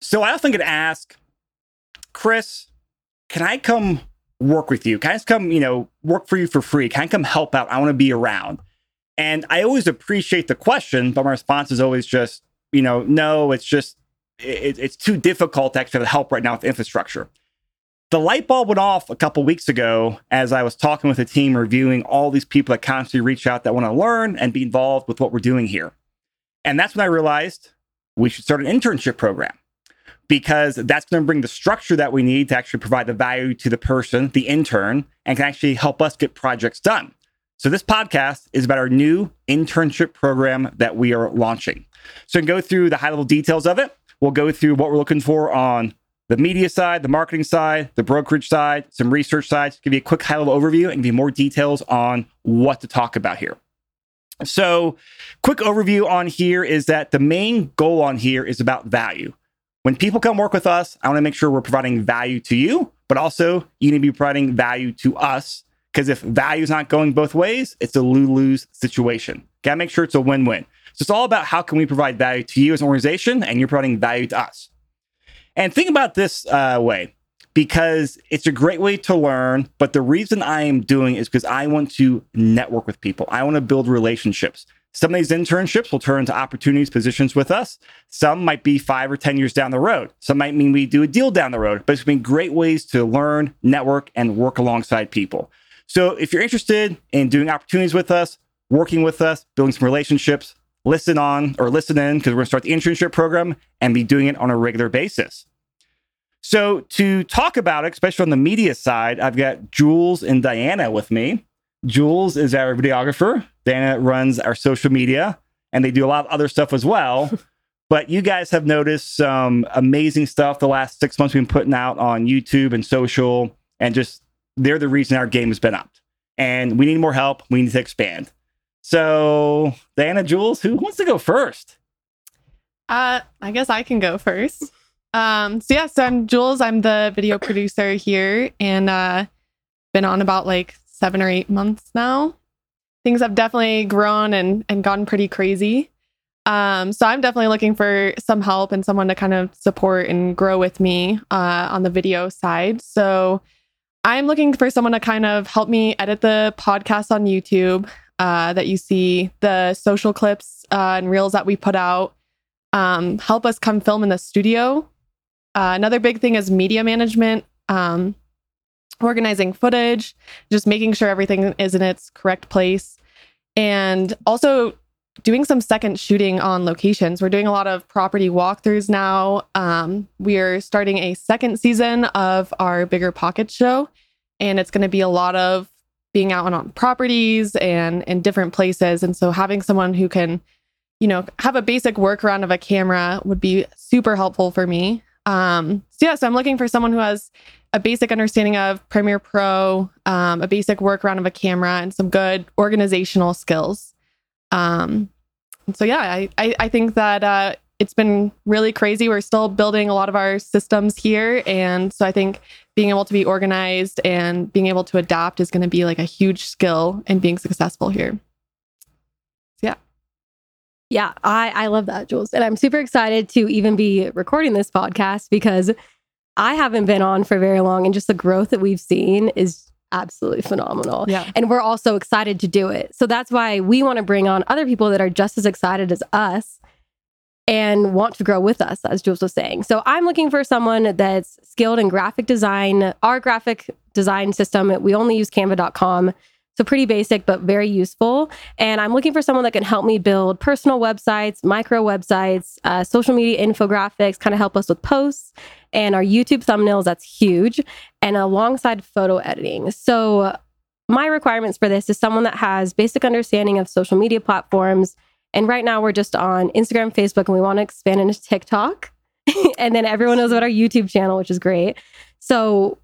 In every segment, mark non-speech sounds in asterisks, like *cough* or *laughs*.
So I often get asked, Chris, can I come work with you? Can I just come, you know, work for you for free? Can I come help out? I want to be around. And I always appreciate the question, but my response is always just, you know, no, it's just, it, it's too difficult to actually help right now with infrastructure. The light bulb went off a couple weeks ago as I was talking with a team reviewing all these people that constantly reach out that want to learn and be involved with what we're doing here. And that's when I realized we should start an internship program because that's going to bring the structure that we need to actually provide the value to the person, the intern, and can actually help us get projects done. So, this podcast is about our new internship program that we are launching. So, go through the high level details of it. We'll go through what we're looking for on the media side, the marketing side, the brokerage side, some research sides, give you a quick high level overview and give you more details on what to talk about here. So, quick overview on here is that the main goal on here is about value. When people come work with us, I want to make sure we're providing value to you, but also you need to be providing value to us. Because if value is not going both ways, it's a lose lose situation. Got to make sure it's a win win. So it's all about how can we provide value to you as an organization, and you're providing value to us. And think about this uh, way because it's a great way to learn. But the reason I am doing is because I want to network with people. I want to build relationships. Some of these internships will turn into opportunities, positions with us. Some might be five or 10 years down the road. Some might mean we do a deal down the road, but it's been great ways to learn, network, and work alongside people. So if you're interested in doing opportunities with us, working with us, building some relationships, listen on or listen in because we're going to start the internship program and be doing it on a regular basis. So to talk about it, especially on the media side, I've got Jules and Diana with me. Jules is our videographer. Dana runs our social media, and they do a lot of other stuff as well. *laughs* but you guys have noticed some amazing stuff the last six months we've been putting out on YouTube and social, and just they're the reason our game has been up. And we need more help. We need to expand. So, Diana, Jules, who wants to go first? Uh, I guess I can go first. Um, so yeah, so I'm Jules. I'm the video producer here, and uh, been on about like seven or eight months now. Things have definitely grown and and gotten pretty crazy. Um, so I'm definitely looking for some help and someone to kind of support and grow with me uh, on the video side. So I'm looking for someone to kind of help me edit the podcast on YouTube uh, that you see, the social clips uh, and reels that we put out. Um, help us come film in the studio. Uh, another big thing is media management. Um, organizing footage, just making sure everything is in its correct place, and also doing some second shooting on locations. We're doing a lot of property walkthroughs now. Um, we are starting a second season of our Bigger Pocket show, and it's going to be a lot of being out on properties and in different places. And so having someone who can, you know, have a basic workaround of a camera would be super helpful for me. Um, so yeah, so I'm looking for someone who has a basic understanding of Premiere Pro, um, a basic workaround of a camera, and some good organizational skills. Um, so yeah, I, I, I think that uh, it's been really crazy. We're still building a lot of our systems here, and so I think being able to be organized and being able to adapt is going to be like a huge skill in being successful here. Yeah. Yeah, I, I love that, Jules. And I'm super excited to even be recording this podcast because I haven't been on for very long. And just the growth that we've seen is absolutely phenomenal. Yeah. And we're also excited to do it. So that's why we want to bring on other people that are just as excited as us and want to grow with us, as Jules was saying. So I'm looking for someone that's skilled in graphic design. Our graphic design system, we only use canva.com. So pretty basic, but very useful. And I'm looking for someone that can help me build personal websites, micro websites, uh, social media infographics, kind of help us with posts and our YouTube thumbnails. That's huge. And alongside photo editing. So my requirements for this is someone that has basic understanding of social media platforms. And right now we're just on Instagram, Facebook, and we want to expand into TikTok. *laughs* and then everyone knows about our YouTube channel, which is great. So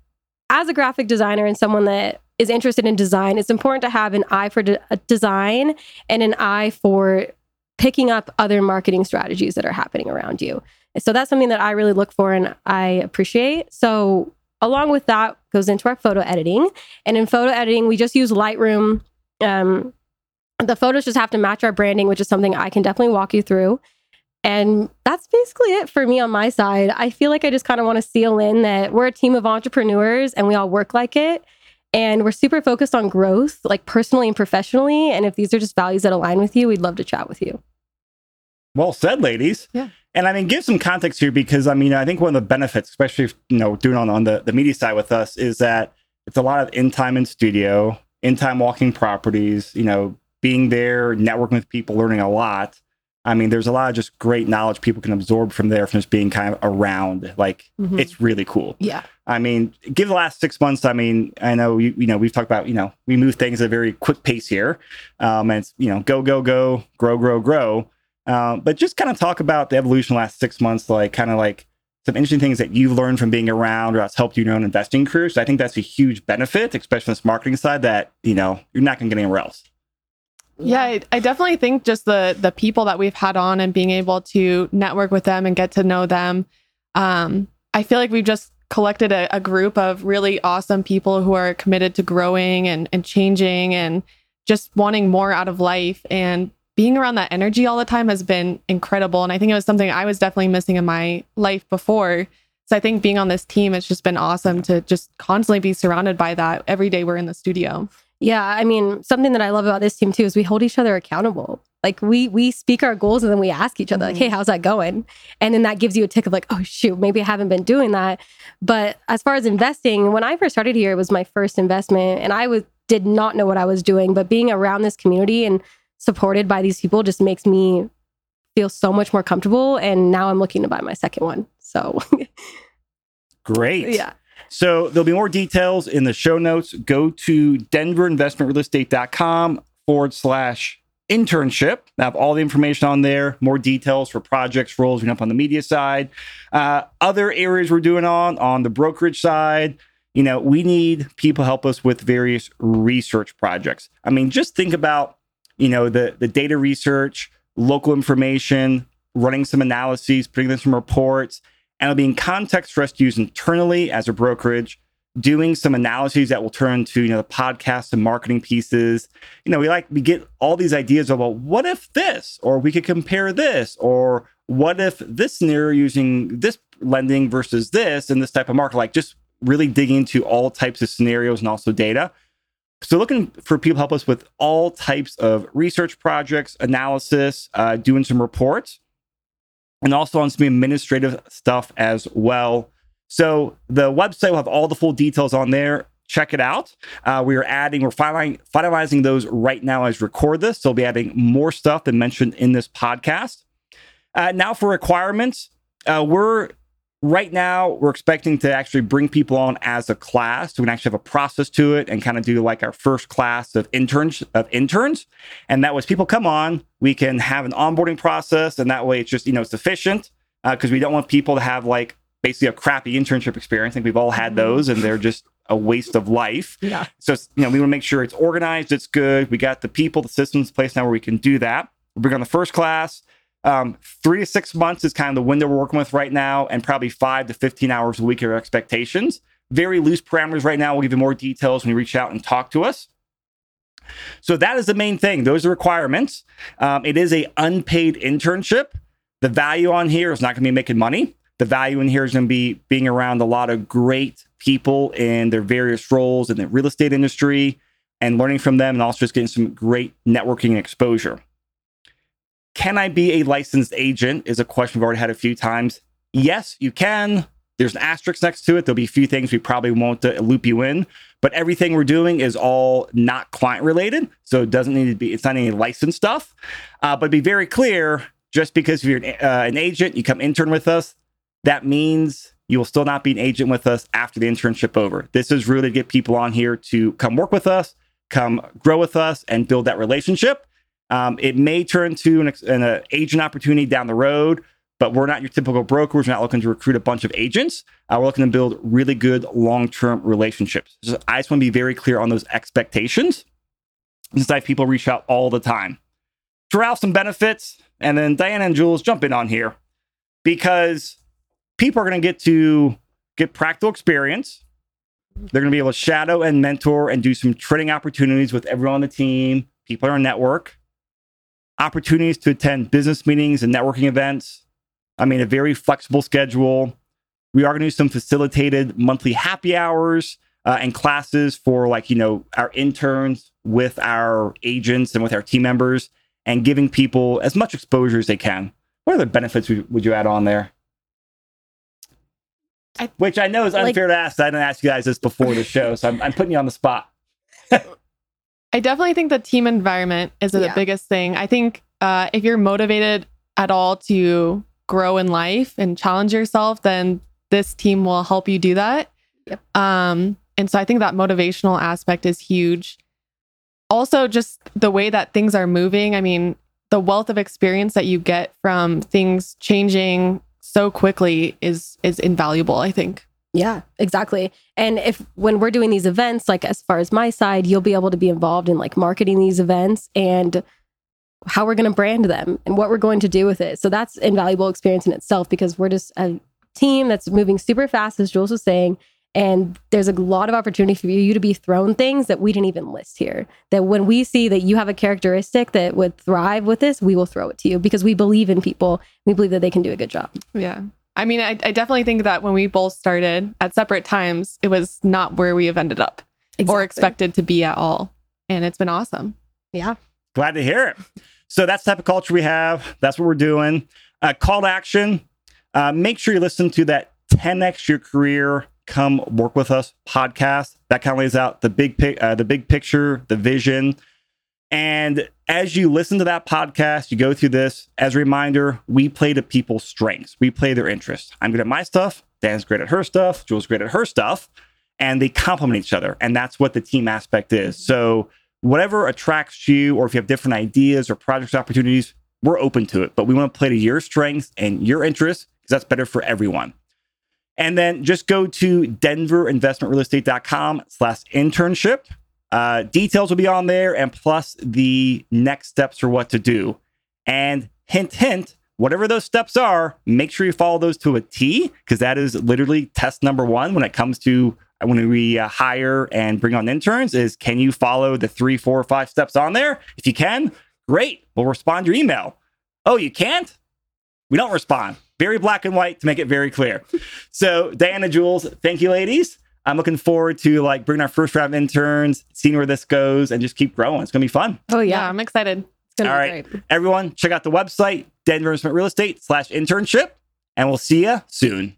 as a graphic designer and someone that is interested in design, it's important to have an eye for de- design and an eye for picking up other marketing strategies that are happening around you. So that's something that I really look for and I appreciate. So along with that goes into our photo editing. And in photo editing, we just use Lightroom. Um, the photos just have to match our branding, which is something I can definitely walk you through. And that's basically it for me on my side. I feel like I just kind of want to seal in that we're a team of entrepreneurs and we all work like it. And we're super focused on growth, like personally and professionally. And if these are just values that align with you, we'd love to chat with you. Well said, ladies. Yeah. And I mean, give some context here because I mean, I think one of the benefits, especially if, you know, doing on, on the, the media side with us, is that it's a lot of in time in studio, in time walking properties, you know, being there, networking with people, learning a lot. I mean, there's a lot of just great knowledge people can absorb from there from just being kind of around. Like, Mhm. it's really cool. Yeah. I mean, give the last six months. I mean, I know you, you know we've talked about you know we move things at a very quick pace here, um, and it's you know go go go grow grow grow. Um, but just kind of talk about the evolution the last six months, like kind of like some interesting things that you've learned from being around or that's helped you in your own investing career. So I think that's a huge benefit, especially on this marketing side that you know you're not going to get anywhere else. Yeah, I, I definitely think just the the people that we've had on and being able to network with them and get to know them. Um, I feel like we've just collected a, a group of really awesome people who are committed to growing and and changing and just wanting more out of life and being around that energy all the time has been incredible. And I think it was something I was definitely missing in my life before. So I think being on this team, it's just been awesome to just constantly be surrounded by that every day we're in the studio. Yeah, I mean, something that I love about this team too is we hold each other accountable. Like we we speak our goals and then we ask each other like, Mhm. "Hey, how's that going?" And then that gives you a tick of like, "Oh shoot, maybe I haven't been doing that." But as far as investing, when I first started here, it was my first investment and I was did not know what I was doing, but being around this community and supported by these people just makes me feel so much more comfortable and now I'm looking to buy my second one. So, *laughs* Great. yeah. So there'll be more details in the show notes. Go to denverinvestmentrealestate.com forward slash internship. I have all the information on there, more details for projects, roles, we up on the media side. Uh, other areas we're doing on, on the brokerage side, you know, we need people help us with various research projects. I mean, just think about, you know, the, the data research, local information, running some analyses, putting in some reports, and it'll be in context for us to use internally as a brokerage, doing some analyses that will turn to you know the podcast and marketing pieces. You know, we like we get all these ideas about what if this, or we could compare this, or what if this scenario using this lending versus this in this type of market, like just really digging into all types of scenarios and also data. So, looking for people to help us with all types of research projects, analysis, uh, doing some reports and also on some administrative stuff as well. So the website will have all the full details on there. Check it out. Uh, we are adding, we're finalizing, finalizing those right now as record this. So we'll be adding more stuff than mentioned in this podcast. Uh, now for requirements, uh, we're right now we're expecting to actually bring people on as a class. So we can actually have a process to it and kind of do like our first class of interns of interns. And that was people come on, we can have an onboarding process, and that way it's just you know sufficient uh, because we don't want people to have like basically a crappy internship experience. I think we've all had mm-hmm. those, and they're just a waste of life. Yeah. So you know we want to make sure it's organized, it's good. We got the people, the systems in place now where we can do that. We'll bring on the first class. Um, three to six months is kind of the window we're working with right now, and probably five to 15 hours a week are expectations. Very loose parameters right now. We'll give you more details when you reach out and talk to us. So that is the main thing. Those are requirements. Um, it is a unpaid internship. The value on here is not going to be making money. The value in here is going to be being around a lot of great people in their various roles in the real estate industry and learning from them, and also just getting some great networking and exposure. Can I be a licensed agent? Is a question we've already had a few times. Yes, you can. There's an asterisk next to it. There'll be a few things we probably won't uh, loop you in, but everything we're doing is all not client related. So it doesn't need to be, it's not any license stuff. Uh, but be very clear just because you're an, uh, an agent, you come intern with us, that means you will still not be an agent with us after the internship over. This is really to get people on here to come work with us, come grow with us, and build that relationship. Um, it may turn to an, an uh, agent opportunity down the road, but we're not your typical brokers. We're not looking to recruit a bunch of agents. Uh, we're looking to build really good long term relationships. So I just want to be very clear on those expectations since I have people reach out all the time. Out some benefits, and then Diana and Jules jump in on here because people are going to get to get practical experience. They're going to be able to shadow and mentor and do some training opportunities with everyone on the team, people in our network. Opportunities to attend business meetings and networking events. I mean, a very flexible schedule. We are going to do some facilitated monthly happy hours uh, and classes for like, you know, our interns with our agents and with our team members and giving people as much exposure as they can. What other benefits would, would you add on there? I- Which I know is Like- unfair to ask. I didn't ask you guys this before the show, so I'm, I'm putting you on the spot. *laughs* I definitely think the team environment is the Yeah. biggest thing. I think uh, if you're motivated at all to grow in life and challenge yourself, then this team will help you do that. Yep. Um, and so I think that motivational aspect is huge. Also, just the way that things are moving. I mean, the wealth of experience that you get from things changing so quickly is is invaluable. I think. Yeah, exactly. And if when we're doing these events, like as far as my side, you'll be able to be involved in like marketing these events and how we're going to brand them and what we're going to do with it. So that's invaluable experience in itself because we're just a team that's moving super fast, as Jules was saying. And there's a lot of opportunity for you to be thrown things that we didn't even list here. That when we see that you have a characteristic that would thrive with this, we will throw it to you because we believe in people. We believe that they can do a good job. Yeah. I mean, I, I definitely think that when we both started at separate times, it was not where we have ended up or expected to be at all. And it's been awesome. Yeah. Glad to hear it. So that's the type of culture we have. That's what we're doing. Uh, call to action. Uh, make sure you listen to that 10x your career. Come work with us podcast. That kind of lays out the big pic, uh, the big picture, the vision. And as you listen to that podcast, you go through this. As a reminder, we play to people's strengths. We play their interests. I'm good at my stuff. Dan's great at her stuff. Jules great at her stuff, and they complement each other. And that's what the team aspect is. So whatever attracts you, or if you have different ideas or project opportunities, we're open to it. But we want to play to your strengths and your interests because that's better for everyone. And then just go to denverinvestmentrealestate.com slash internship. Uh, details will be on there and plus the next steps for what to do. And hint, hint, whatever those steps are, make sure you follow those to a T because that is literally test number one when it comes to when we uh, hire and bring on interns is can you follow the three, four, or five steps on there? If you can, great. We'll respond to your email. Oh, you can't? We don't respond. Very black and white to make it very clear. So, Diana, Jules, thank you, ladies. I'm looking forward to like bringing our first round of interns, seeing where this goes, and just keep growing. It's gonna be fun. Oh, Yeah, yeah. I'm excited. It's going to All be right. great. Everyone, check out the website, Denver Investment Real Estate slash internship, and we'll see you soon.